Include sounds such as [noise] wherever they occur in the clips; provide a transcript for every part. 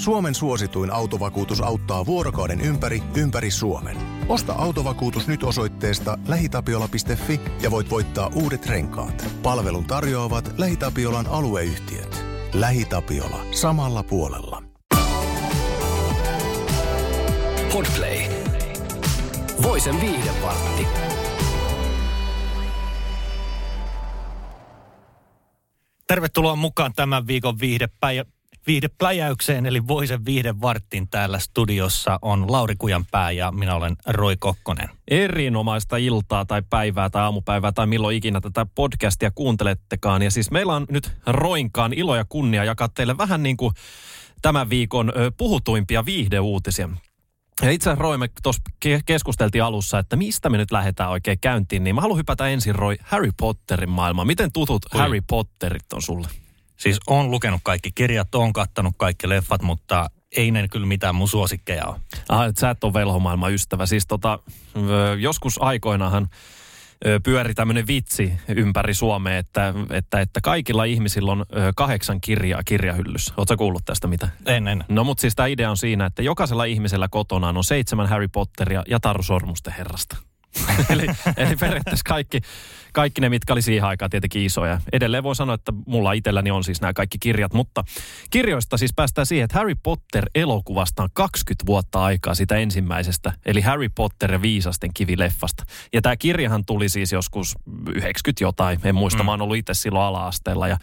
Suomen suosituin autovakuutus auttaa vuorokauden ympäri, ympäri Suomen. Osta autovakuutus nyt osoitteesta lähitapiola.fi ja voit voittaa uudet renkaat. Palvelun tarjoavat LähiTapiolan alueyhtiöt. LähiTapiola. Samalla puolella. Podplay. Voisen viihdepartti. Tervetuloa mukaan tämän viikon viihdepäivä viihdepläjäykseen, eli Voisen viihdevarttin täällä studiossa on Lauri Kujanpää ja minä olen Roi Kokkonen. Erinomaista iltaa tai päivää tai aamupäivää tai milloin ikinä tätä podcastia kuuntelettekaan. Ja siis meillä on nyt Roinkaan ilo ja kunnia jakaa teille vähän niin kuin tämän viikon puhutuimpia viihdeuutisia. Ja itse asiassa Roy, me tuossa keskusteltiin alussa, että mistä me nyt lähdetään oikein käyntiin, niin mä haluan hypätä ensin Roy Harry Potterin maailmaan. Miten tutut Oi. Harry Potterit on sulle? Siis on lukenut kaikki kirjat, on kattanut kaikki leffat, mutta ei ne kyllä mitään mun suosikkeja ole. Ah, sä et ole velhomaailman ystävä. Siis tota, joskus aikoinahan pyöri tämmöinen vitsi ympäri Suomea, että, että, että kaikilla ihmisillä on kahdeksan kirjaa kirjahyllyssä. Oletko kuullut tästä mitä? En, en. No mutta siis tämä idea on siinä, että jokaisella ihmisellä kotona on seitsemän Harry Potteria ja Taru Sormusten herrasta. [laughs] eli, eli periaatteessa kaikki, kaikki ne, mitkä oli siihen aikaan tietenkin isoja. Edelleen voi sanoa, että mulla itselläni on siis nämä kaikki kirjat, mutta kirjoista siis päästään siihen, että Harry Potter-elokuvasta on 20 vuotta aikaa sitä ensimmäisestä, eli Harry Potter ja viisasten kivileffasta. Ja tämä kirjahan tuli siis joskus 90 jotain, en muista, mm. mä oon ollut itse silloin ala-asteella ja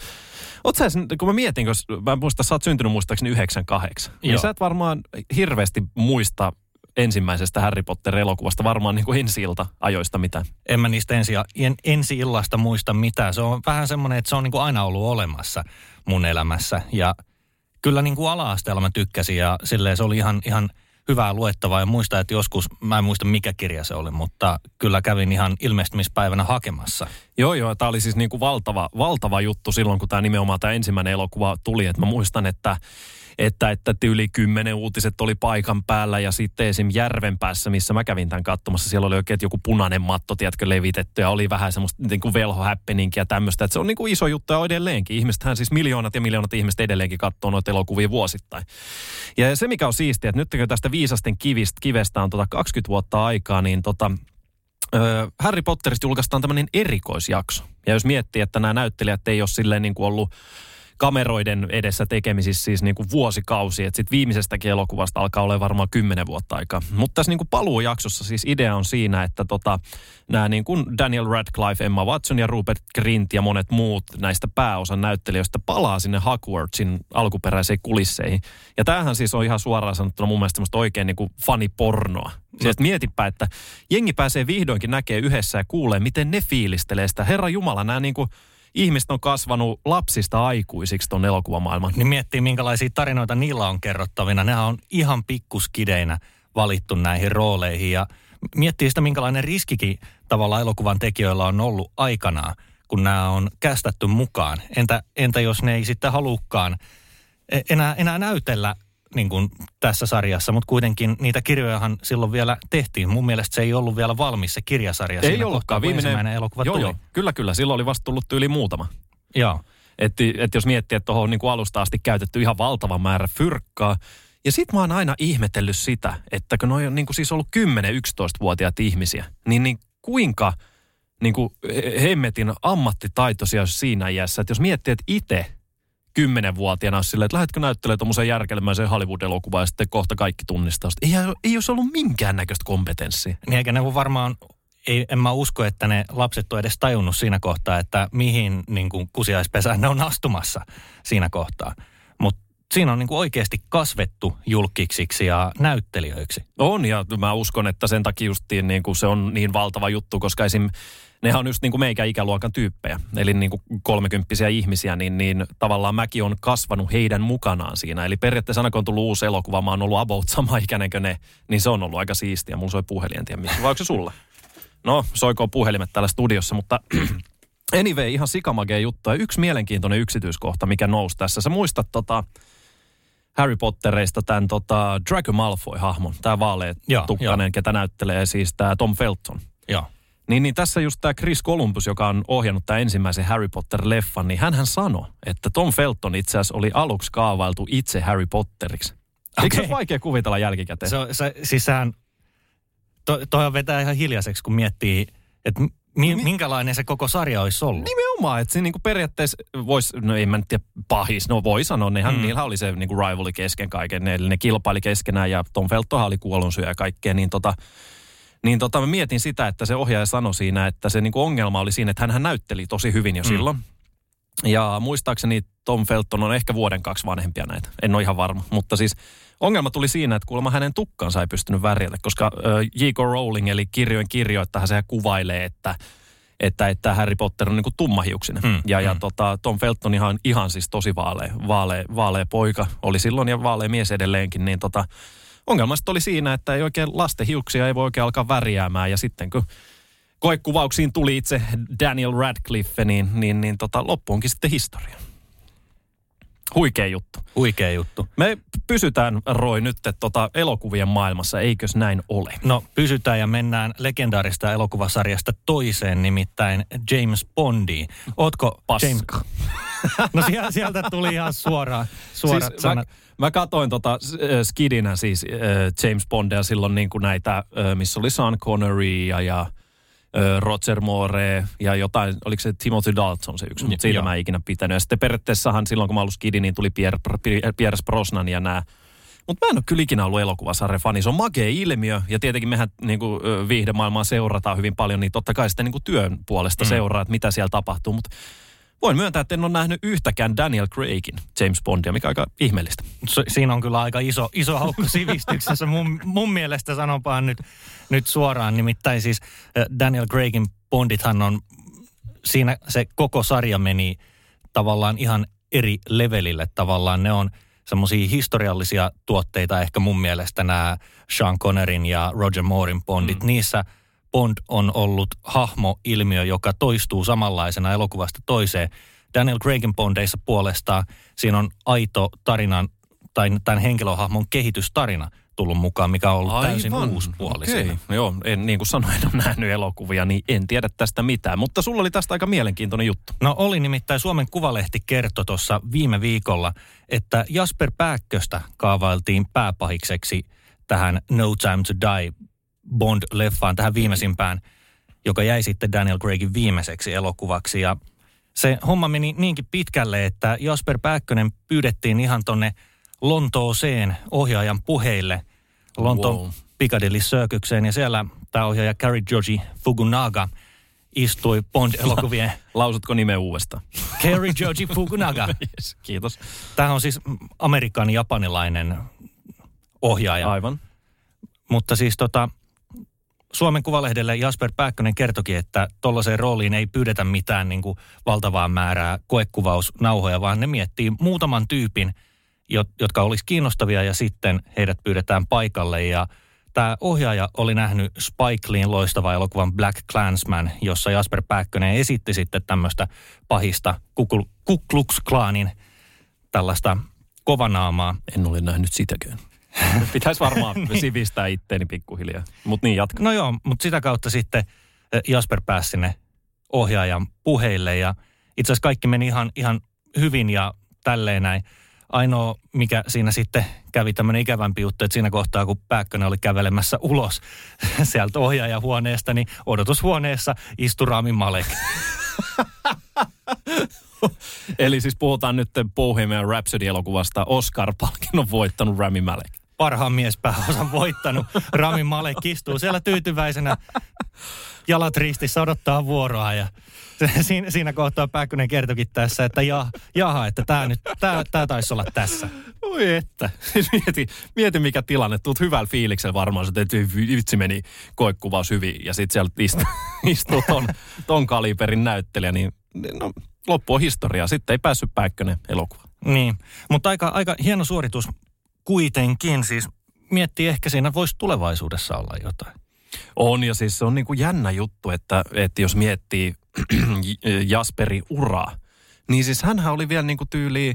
sä, kun mä mietin, koska mä muistan, sä oot syntynyt muistaakseni 98, niin Joo. niin sä et varmaan hirveästi muista ensimmäisestä Harry Potter-elokuvasta varmaan niin kuin ensi ajoista mitään. En mä niistä ensi, en, ensi illasta muista mitään. Se on vähän semmoinen, että se on niin kuin aina ollut olemassa mun elämässä. Ja kyllä niin kuin ala-asteella mä tykkäsin ja silleen se oli ihan, ihan hyvää luettavaa. Ja muista, että joskus, mä en muista mikä kirja se oli, mutta kyllä kävin ihan ilmestymispäivänä hakemassa. Joo, joo. Tämä oli siis niin kuin valtava, valtava juttu silloin, kun tämä nimenomaan tämä ensimmäinen elokuva tuli. Että mä muistan, että että, että yli kymmenen uutiset oli paikan päällä ja sitten esim. järven päässä, missä mä kävin tämän katsomassa, siellä oli oikein joku punainen matto, tiedätkö, levitetty ja oli vähän semmoista niin kuin velhohäppeninkiä ja tämmöistä, että se on niin kuin iso juttu ja edelleenkin. Ihmisethän siis miljoonat ja miljoonat ihmiset edelleenkin katsoo noita elokuvia vuosittain. Ja se mikä on siistiä, että nyt kun tästä viisasten kivistä, kivestä on tota 20 vuotta aikaa, niin tota, Harry Potterista julkaistaan tämmöinen erikoisjakso. Ja jos miettii, että nämä näyttelijät ei ole silleen niin kuin ollut kameroiden edessä tekemisissä siis niin kuin vuosikausi. Että sitten viimeisestäkin elokuvasta alkaa olla varmaan kymmenen vuotta aikaa. Mutta tässä niin kuin paluujaksossa siis idea on siinä, että tota, nämä niin kuin Daniel Radcliffe, Emma Watson ja Rupert Grint ja monet muut näistä pääosan näyttelijöistä palaa sinne Hogwartsin alkuperäisiin kulisseihin. Ja tämähän siis on ihan suoraan sanottuna mun mielestä oikein niin kuin fanipornoa. Siis mietipä, että jengi pääsee vihdoinkin näkee yhdessä ja kuulee, miten ne fiilistelee sitä. Herra Jumala, nämä niin kuin ihmiset on kasvanut lapsista aikuisiksi tuon elokuvamaailman. Niin miettii, minkälaisia tarinoita niillä on kerrottavina. Nehän on ihan pikkuskideinä valittu näihin rooleihin ja miettii sitä, minkälainen riskikin tavallaan elokuvan tekijöillä on ollut aikanaan, kun nämä on kästetty mukaan. Entä, entä jos ne ei sitten halukkaan e, enää, enää näytellä niin kuin tässä sarjassa, mutta kuitenkin niitä kirjojahan silloin vielä tehtiin. Mun mielestä se ei ollut vielä valmis se kirjasarja. Ei ollutkaan. Viimeinen elokuva joo, tuli. Joo, kyllä, kyllä. Silloin oli vasta tullut yli muutama. Joo. Että et jos miettii, että tuohon niin alusta asti käytetty ihan valtava määrä fyrkkaa. Ja sit mä oon aina ihmetellyt sitä, että kun noi on niin kuin siis ollut 10-11-vuotiaat ihmisiä, niin, niin kuinka niin kuin hemmetin ammattitaitoisia siinä iässä. Että jos miettii, että itse kymmenenvuotiaana silleen, että lähdetkö näyttelemään tuommoisen järkelmäisen Hollywood-elokuvaa ja sitten kohta kaikki tunnistaa. Ei, ei olisi ollut minkäännäköistä kompetenssia. Niin eikä ne varmaan ei, en mä usko, että ne lapset on edes tajunnut siinä kohtaa, että mihin niin kuin kusiaispesään ne on astumassa siinä kohtaa. Mutta siinä on niin kuin oikeasti kasvettu julkiksiksi ja näyttelijöiksi. On ja mä uskon, että sen takia justiin niin kuin se on niin valtava juttu, koska esim nehän on just niin kuin meikä ikäluokan tyyppejä, eli niin kuin kolmekymppisiä ihmisiä, niin, niin tavallaan mäkin on kasvanut heidän mukanaan siinä. Eli periaatteessa aina kun on tullut uusi elokuva, mä oon ollut about sama [laughs] ikäinen kuin ne, niin se on ollut aika siistiä. Mulla soi puhelin, en tiedä missä. Vai onko se sulla? No, soikoon puhelimet täällä studiossa, mutta [clears throat] anyway, ihan sikamagea juttu. Ja yksi mielenkiintoinen yksityiskohta, mikä nousi tässä. Sä muistat tota, Harry Pottereista tämän tota, Draco Malfoy-hahmon, tämä vaalea tukkanen, ketä näyttelee siis tämä Tom Felton. Joo. Niin, niin tässä just tämä Chris Columbus, joka on ohjannut tämän ensimmäisen Harry Potter-leffan, niin hän sanoi, että Tom Felton itse asiassa oli aluksi kaavailtu itse Harry Potteriksi. Eikö se ole vaikea kuvitella jälkikäteen? Se, se, siis sehän, to, toi vetää ihan hiljaiseksi, kun miettii, että mi, minkälainen se koko sarja olisi ollut. Nimenomaan, että se niinku periaatteessa voisi, no en mä tiedä pahis, no voi sanoa, nehän, mm. niillä oli se niinku rivali kesken kaiken, ne, eli ne kilpaili keskenään ja Tom Feltonhan oli kuollonsyöjä ja kaikkea, niin tota, niin tota, mä mietin sitä, että se ohjaaja sanoi siinä, että se niinku ongelma oli siinä, että hän näytteli tosi hyvin jo Mm. silloin. Ja muistaakseni Tom Felton on ehkä vuoden kaksi vanhempia näitä. En ole ihan varma. Mutta siis ongelma tuli siinä, että kuulemma hänen tukkansa ei pystynyt värjätä, koska J.K. Rowling, eli kirjojen kirjoittaja, sehän kuvailee, että että, että Harry Potter on niin tummahiuksinen. Mm, ja ja mm. tota, Tom Felton ihan, ihan siis tosi vaalea, vaalea, vaalea poika oli silloin ja vaalea mies edelleenkin, niin tota, ongelma sitten oli siinä, että ei oikein lasten hiuksia ei voi oikein alkaa värjäämään ja sitten kun koekuvauksiin tuli itse Daniel Radcliffe, niin, niin, niin tota, loppu onkin sitten historia. Huikea juttu. Huikea juttu. Me pysytään, Roy, nyt tota, elokuvien maailmassa, eikös näin ole? No pysytään ja mennään legendaarista elokuvasarjasta toiseen, nimittäin James Bondiin. Ootko Paska. James... [laughs] No sieltä, sieltä tuli ihan suoraan, suorat siis sanat. Mä, mä katoin tota äh, skidinä siis äh, James Bondia silloin niin kuin näitä, äh, missä oli Sean Connery ja, ja Roger Moore ja jotain, oliko se Timothy Dalton se yksi, mutta siitä mä en ikinä pitänyt. Ja sitten periaatteessahan silloin, kun mä olin skidi, niin tuli Pierre, Pierre, Pierre Brosnan ja nämä mutta mä en ole kyllä ikinä ollut elokuvasarjan fani. Se on makea ilmiö ja tietenkin mehän niin kuin, viihdemaailmaa seurataan hyvin paljon, niin totta kai sitten niin kuin työn puolesta mm. seuraa, että mitä siellä tapahtuu. Mutta voin myöntää, että en ole nähnyt yhtäkään Daniel Craigin James Bondia, mikä on aika ihmeellistä. Siinä on kyllä aika iso, iso haukku [laughs] sivistyksessä mun, mun mielestä sanopaan nyt, nyt suoraan. Nimittäin siis äh, Daniel Craigin Bondithan on, siinä se koko sarja meni tavallaan ihan eri levelille tavallaan. Ne on semmoisia historiallisia tuotteita ehkä mun mielestä nämä Sean Connerin ja Roger Moorin Bondit. Mm. Niissä Bond on ollut hahmo-ilmiö, joka toistuu samanlaisena elokuvasta toiseen. Daniel Craigin Bondeissa puolestaan siinä on aito tarinan tai tämän henkilöhahmon kehitystarina tullut mukaan, mikä on ollut täysin uusi puoli siinä. No Joo, en, niin kuin sanoin, en ole nähnyt elokuvia, niin en tiedä tästä mitään. Mutta sulla oli tästä aika mielenkiintoinen juttu. No oli nimittäin Suomen Kuvalehti kertoi tuossa viime viikolla, että Jasper Pääkköstä kaavailtiin pääpahikseksi tähän No Time to Die Bond-leffaan, tähän viimeisimpään, joka jäi sitten Daniel Craigin viimeiseksi elokuvaksi. Ja se homma meni niinkin pitkälle, että Jasper Pääkkönen pyydettiin ihan tonne Lontooseen ohjaajan puheille Lontoon Wow. wow. Piccadilly Circukseen ja siellä tämä ohjaaja Gary Joji Fukunaga istui Bond-elokuvien [laughs] Lausutko nimeä uudestaan? Kerry Joji Fukunaga. [laughs] yes, kiitos. Tämä on siis amerikan japanilainen ohjaaja. Aivan. Mutta siis tota, Suomen Kuvalehdelle Jasper Pääkkönen kertokin, että tuollaiseen rooliin ei pyydetä mitään niin kuin valtavaa määrää koekuvausnauhoja, vaan ne miettii muutaman tyypin, jo- jotka olisi kiinnostavia ja sitten heidät pyydetään paikalle. Ja tämä ohjaaja oli nähnyt Spike Leein loistavan elokuvan Black Clansman, jossa Jasper Pääkkönen esitti sitten tämmöistä pahista Ku Klux Klanin tällaista kovanaamaa. En ole nähnyt sitäkään. [laughs] Pitäisi varmaan sivistää itteeni pikkuhiljaa. Mutta niin, jatka. No joo, mutta sitä kautta sitten eh, Jasper pääsi sinne ohjaajan puheille ja itse asiassa kaikki meni ihan, ihan hyvin ja tälleen näin. Ainoa, mikä siinä sitten kävi tämmöinen ikävämpi juttu, että siinä kohtaa, kun Pääkkönen oli kävelemässä ulos [laughs] sieltä ohjaajahuoneesta, niin odotushuoneessa istui Rami Malek. [laughs] Eli siis puhutaan nyt Bohemian Rhapsody-elokuvasta. Oscar-palkinnon voittanut Rami Malek. Parhaan miespääosan voittanut Rami Malek istuu siellä tyytyväisenä jalat ristissä odottaa vuoroa ja siinä, siinä kohtaa Pääkkönen kertokin tässä, että ja, jaha, että tämä nyt, tää, tää taisi olla tässä. Oi että. [laughs] Mieti, mieti mikä tilanne. Tuut hyvällä fiiliksellä varmaan, että et vitsi meni koekuvaus hyvin. Ja sitten sieltä istuu, [laughs] istuu ton, ton kaliberin näyttelijä, niin no, loppu on historiaa. Sitten ei päässyt Pääkkönen elokuvaan. Niin, mutta aika, aika hieno suoritus kuitenkin. Siis miettii ehkä siinä voisi tulevaisuudessa olla jotain. On ja siis se on niin kuin jännä juttu, että, että jos miettii [clears throat] Jasperi uraa, niin siis hänhän oli vielä niin kuin tyyli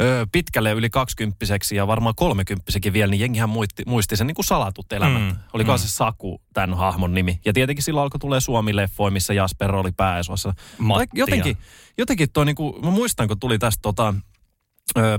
ö, pitkälle yli kaksikymppiseksi ja varmaan kolmekymppisekin vielä, niin jengihän muisti, muisti sen niin kuin salatut elämät. Mm, Oliko mm. se Saku tämän hahmon nimi? Ja tietenkin silloin alkoi tulee Suomi-leffoja, missä Jasper oli. Matti Tai Jotenkin, jotenkin toi niin kuin, mä muistan kun tuli tästä tota,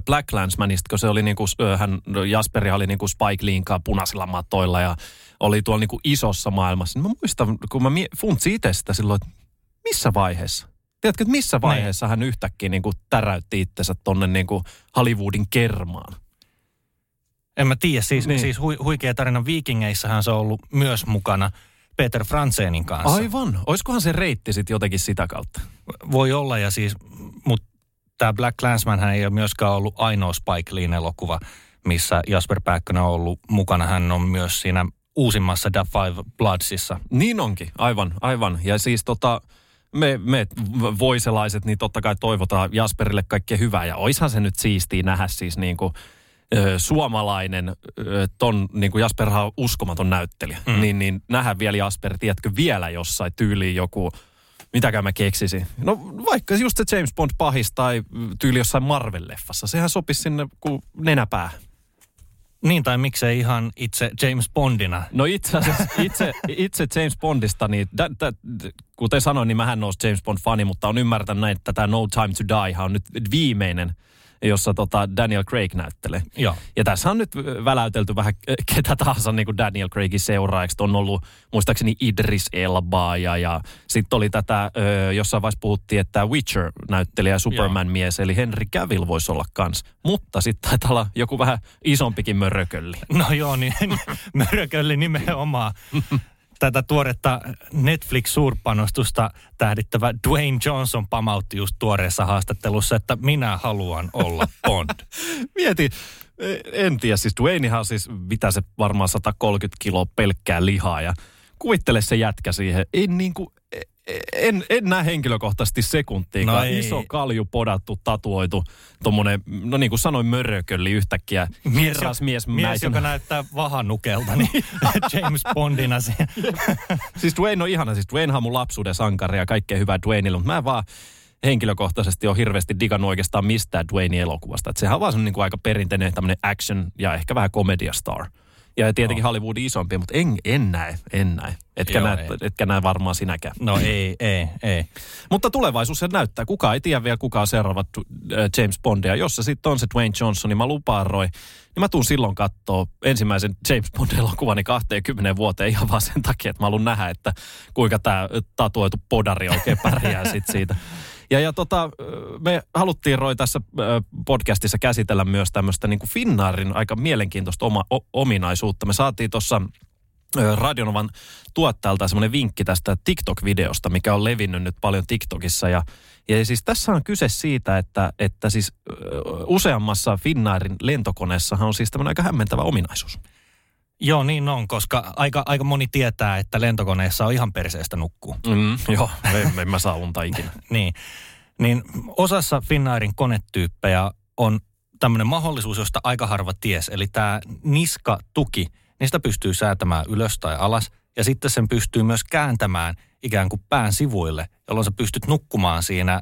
Black Landsmanista, kun se oli niinku, hän, Jasperi oli niinku Spike Leein punaisilla matoilla ja oli tuolla niinku isossa maailmassa. Niin mä muistan, kun mä funtsin itse sitä silloin, että missä vaiheessa? Tiedätkö, että missä vaiheessa hän yhtäkkiä niinku täräytti itsensä tonne niinku Hollywoodin kermaan? En mä tiedä, siis, Niin. niin. siis hui, huikea tarina Vikingeissähän se on ollut myös mukana Peter Franzenin kanssa. Aivan. Oiskohan se reitti sitten jotenkin sitä kautta? Voi olla ja siis, mutta tämä Black Clansman hän ei ole myöskään ollut ainoa Spike Leein elokuva, missä Jasper Pääkkönen on ollut mukana. Hän on myös siinä uusimmassa The Five Bloodsissa. Niin onkin, aivan, aivan. Ja siis tota, me, me voiselaiset, niin totta kai toivotaan Jasperille kaikkea hyvää. Ja oishan se nyt siistiä nähdä siis niin kuin, ö, suomalainen, ö, ton, niin kuin Jasperhan on uskomaton näyttelijä. Mm. Niin, niin nähdä vielä Jasper, tiedätkö, vielä jossain tyyliin joku, mitäkään mä keksisin. No vaikka just se James Bond pahis tai tyyli jossain Marvel-leffassa. Sehän sopisi sinne kuin nenäpää. Niin tai miksei ihan itse James Bondina. No itse asiassa itse, itse James Bondista, niin da, da, kuten sanoin, niin mähän olen James Bond-fani, mutta on ymmärtänyt näin, että tämä No Time to Die on nyt viimeinen, jossa tota Daniel Craig näyttelee. Joo. Ja tässä on nyt väläytelty vähän ketä tahansa niin kuin Daniel Craigin seuraajaksi. On ollut muistaakseni Idris Elbaa ja, ja sitten oli tätä, ö, jossain vaiheessa puhuttiin, että Witcher-näyttelijä Superman-mies, eli Henry Cavill voisi olla kans. Mutta sitten taitaa olla joku vähän isompikin mörökölli. No joo, niin [laughs] Mörkölle nimenomaan tätä tuoretta Netflix-suurpanostusta tähdittävä Dwayne Johnson pamautti just tuoreessa haastattelussa, että minä haluan olla Bond. [laughs] Mieti, en tiedä, siis Dwaynehan siis, mitä se varmaan 130 kiloa pelkkää lihaa ja kuvittele se jätkä siihen. En niin kuin, en, en näe henkilökohtaisesti sekuntiikaan. No ei. Iso kalju, podattu, tatuoitu, tommonen, no niin kuin sanoin, mörökölli yhtäkkiä. Mies, mies, mies joka näyttää vahanukelta, niin [laughs] [laughs] James Bondina se. [laughs] Siis Dwayne on ihana, siis Dwaynehan on mun lapsuuden sankari ja kaikkea hyvää Dwayneille, mutta mä vaan henkilökohtaisesti ole hirveästi digannut oikeastaan mistään Dwayne elokuvasta. Että sehän on vaan niin kuin aika perinteinen tämmöinen action ja ehkä vähän comedy star. Ja tietenkin Hollywoodin isompi, mutta en, en näe, en näe. Etkä, Joo, näe, ei. etkä näe varmaan sinäkään. No ei, ei, ei. Mutta tulevaisuus se näyttää. Kukaan ei tiedä vielä, kuka on seuraava äh, James Bondia. Jos se sitten on se Dwayne Johnson, niin mä lupaan Roy, niin mä tuun silloin kattoo ensimmäisen James Bond-elokuvani 20 vuoteen ihan vaan sen takia, että mä haluan nähdä, että kuinka tämä tatuoitu podari oikein pärjää sit siitä. [laughs] Ja, ja tota, me haluttiin Roy tässä podcastissa käsitellä myös tämmöistä niin kuin Finnaarin aika mielenkiintoista oma, o, ominaisuutta. Me saatiin tuossa Radionovan tuottajalta semmoinen vinkki tästä TikTok-videosta, mikä on levinnyt nyt paljon TikTokissa. Ja, ja siis tässä on kyse siitä, että, että siis useammassa Finnaarin lentokoneessahan on siis tämmöinen aika hämmentävä ominaisuus. Joo, niin on, koska aika, aika moni tietää, että lentokoneessa on ihan perseestä nukkuu. Mm, [laughs] joo, en, en mä saa unta ikinä. [laughs] Niin, niin osassa Finnairin konetyyppejä on tämmöinen mahdollisuus, josta aika harva ties. Eli tämä niskatuki, sitä pystyy säätämään ylös tai alas. Ja sitten sen pystyy myös kääntämään ikään kuin pään sivuille, jolloin sä pystyt nukkumaan siinä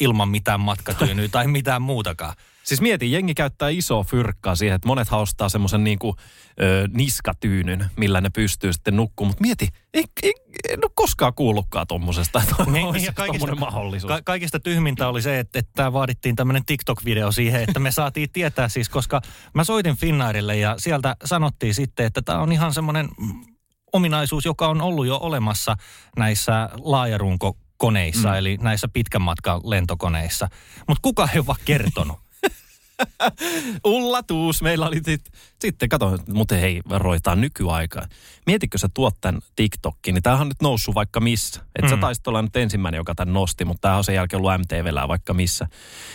ilman mitään matkatyynyä tai mitään muutakaan. Siis mieti, jengi käyttää isoa fyrkkaa siihen, että monet haustaa semmoisen niinku, ö, niskatyynyn, millä ne pystyy sitten nukkumaan. Mutta mieti, ei, ei, en ole koskaan kuullutkaan tommosesta, [laughs] että Niin, kaikista, tommonen mahdollisuus. Ka- kaikista tyhmintä oli se, että, että vaadittiin tämmöinen TikTok-video siihen, että me saatiin tietää siis, koska mä soitin Finnairille ja sieltä sanottiin sitten, että tämä on ihan semmoinen mm, ominaisuus, joka on ollut jo olemassa näissä laajarunkokoneissa, mm. eli näissä pitkän matkan lentokoneissa. Mutta kuka ei ole vaan kertonut. Ullatuus. Meillä oli sit, sitten, kato, mutta hei, roitaan nykyaikaa. Mietitkö sä tuot tämän TikTokin, niin tämähän on nyt noussut vaikka missä. Et mm. sä taisit olla nyt ensimmäinen, joka tämän nosti, mutta tämä on sen jälkeen ollut MTVllä vaikka missä.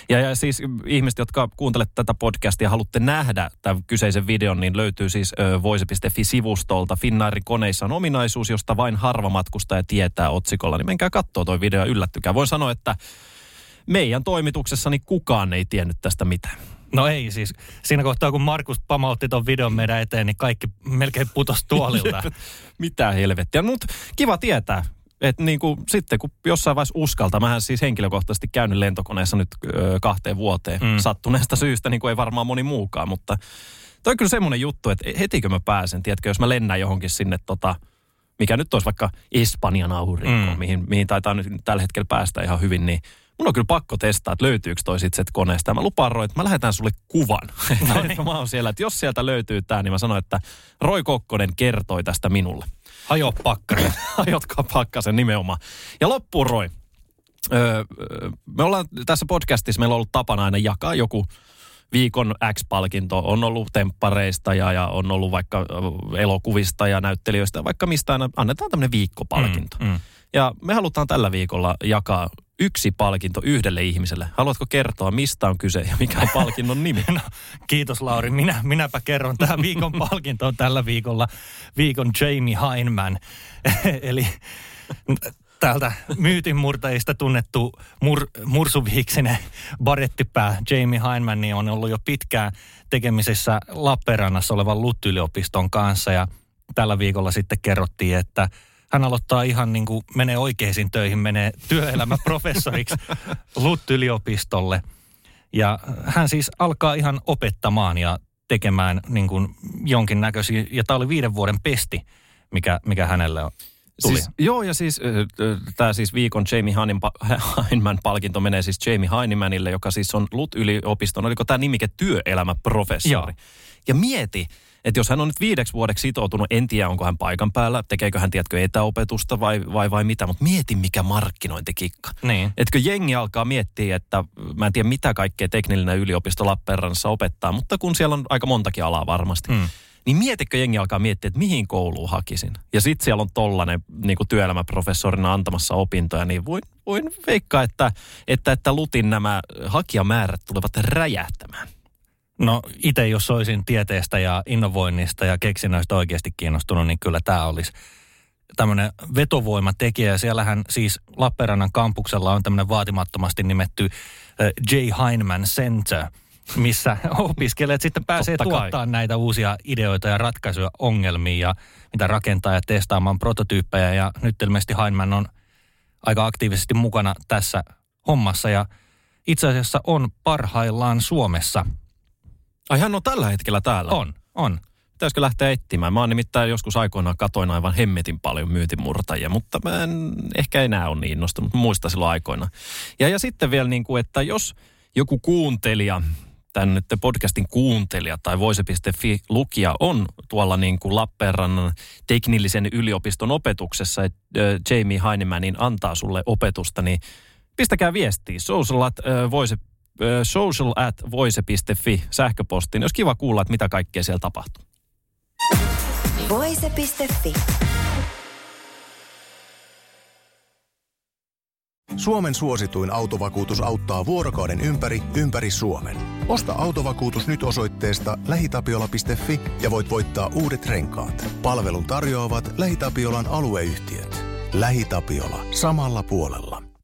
Ja, ja siis ihmiset, jotka kuuntelet tätä podcastia ja haluatte nähdä tämän kyseisen videon, niin löytyy siis ö, voise.fi-sivustolta. Finnairin koneissa on ominaisuus, josta vain harva matkustaja tietää otsikolla. Niin menkää katsoa toi video ja yllättykää. Voin sanoa, että meidän toimituksessani kukaan ei tiennyt tästä mitään. No ei siis. Siinä kohtaa, kun Markus pamautti ton videon meidän eteen, niin kaikki melkein putos tuolilta. [laughs] Mitä helvettiä. Mutta kiva tietää. Että niin kuin, sitten kun jossain vaiheessa uskaltaa, mähän siis henkilökohtaisesti käynyt lentokoneessa nyt ö, kahteen vuoteen mm. Sattuneesta syystä, niin kuin ei varmaan moni muukaan, mutta toi on kyllä semmoinen juttu, että hetikö mä pääsen, tiedätkö, jos mä lennän johonkin sinne tota, mikä nyt olisi vaikka Espanjan aurinko. Mm. mihin, mihin taitaa nyt tällä hetkellä päästä ihan hyvin, niin mun on kyllä pakko testaa, että löytyykö toi sit sieltä koneesta. Ja mä lupaan Roy, että mä lähetän sulle kuvan. [laughs] No niin. mä oon siellä, että jos sieltä löytyy tää, niin mä sanoin, että Roy Kokkonen kertoi tästä minulle. Hajo pakkasen. [laughs] Hajotkaa pakkasen nimenomaan. Ja loppuun Roy. Öö, me ollaan tässä podcastissa, meillä on ollut tapana aina jakaa joku viikon X-palkinto. On ollut temppareista ja, ja on ollut vaikka elokuvista ja näyttelijöistä, vaikka mistä aina annetaan tämmöinen viikkopalkinto. Mm, mm. Ja me halutaan tällä viikolla jakaa yksi palkinto yhdelle ihmiselle. Haluatko kertoa, mistä on kyse ja mikä on palkinnon nimi? [laughs] No, kiitos Lauri. Minä, minäpä kerron. Tämä viikon [laughs] palkinto on tällä viikolla viikon Jamie Heineman. [laughs] Eli täältä myytinmurtajista tunnettu mur, mursuviiksinen barettipää Jamie Heineman niin on ollut jo pitkään tekemisessä Lappeenrannassa olevan LUT-yliopiston kanssa ja tällä viikolla sitten kerrottiin, että hän aloittaa ihan niin kuin menee oikeisiin töihin, menee työelämäprofessoriksi [laughs] LUT-yliopistolle. Ja hän siis alkaa ihan opettamaan ja tekemään niin kuin jonkinnäköisiä, ja tämä oli viiden vuoden pesti, mikä, mikä hänelle on tuli. Siis, joo, ja siis tämä siis viikon Jamie Heineman [laughs] palkinto menee siis Jamie Heinemanille, joka siis on LUT-yliopiston, oliko tämä nimike työelämäprofessori. Joo. Ja mieti, että jos hän on nyt viideksi vuodeksi sitoutunut, en tiedä onko hän paikan päällä, tekeekö hän tiedätkö etäopetusta vai, vai, vai mitä, mutta mieti mikä markkinointikikka. Niin. Etkö jengi alkaa miettiä, että mä en tiedä mitä kaikkea teknillinen yliopisto Lappeenrannassa opettaa, mutta kun siellä on aika montakin alaa varmasti. Hmm. Niin mietikö jengi alkaa miettiä, että mihin kouluun hakisin. Ja sitten siellä on tollainen niin työelämäprofessorina antamassa opintoja, niin voin, voin veikkaa, että, että, että Lutin nämä hakijamäärät tulevat räjähtämään. No itse jos olisin tieteestä ja innovoinnista ja keksinnöistä oikeasti kiinnostunut, niin kyllä tämä olisi tämmöinen vetovoimatekijä. Ja siellähän siis Lappeenrannan kampuksella on tämmöinen vaatimattomasti nimetty J. Heineman Center, missä [laughs] opiskelijat sitten pääsee tuottaa näitä uusia ideoita ja ratkaisuja ongelmiin ja mitä rakentaa ja testaamaan prototyyppejä. Ja nyt ilmeisesti Heineman on aika aktiivisesti mukana tässä hommassa ja itse asiassa on parhaillaan Suomessa – Ai hän on tällä hetkellä täällä? On, on. Pitäisikö lähteä etsimään? Mä oon nimittäin joskus aikoinaan katoin aivan hemmetin paljon myytimurtajia, mutta mä en ehkä enää ole niin innostunut muista silloin aikoina. Ja, ja sitten vielä niin kuin, että jos joku kuuntelija, tämän nyt podcastin kuuntelija tai voise.fi lukija on tuolla niin kuin Lappeenrannan teknillisen yliopiston opetuksessa, että Jamie Heinemannin antaa sulle opetusta, niin pistäkää viestiä. Social at, voise social at voise.fi sähköpostiin. Olisi kiva kuulla, että mitä kaikkea siellä tapahtuu. Voise.fi. Suomen suosituin autovakuutus auttaa vuorokauden ympäri, ympäri Suomen. Osta autovakuutus nyt osoitteesta lähitapiola.fi ja voit voittaa uudet renkaat. Palvelun tarjoavat LähiTapiolan alueyhtiöt. LähiTapiola. Samalla puolella.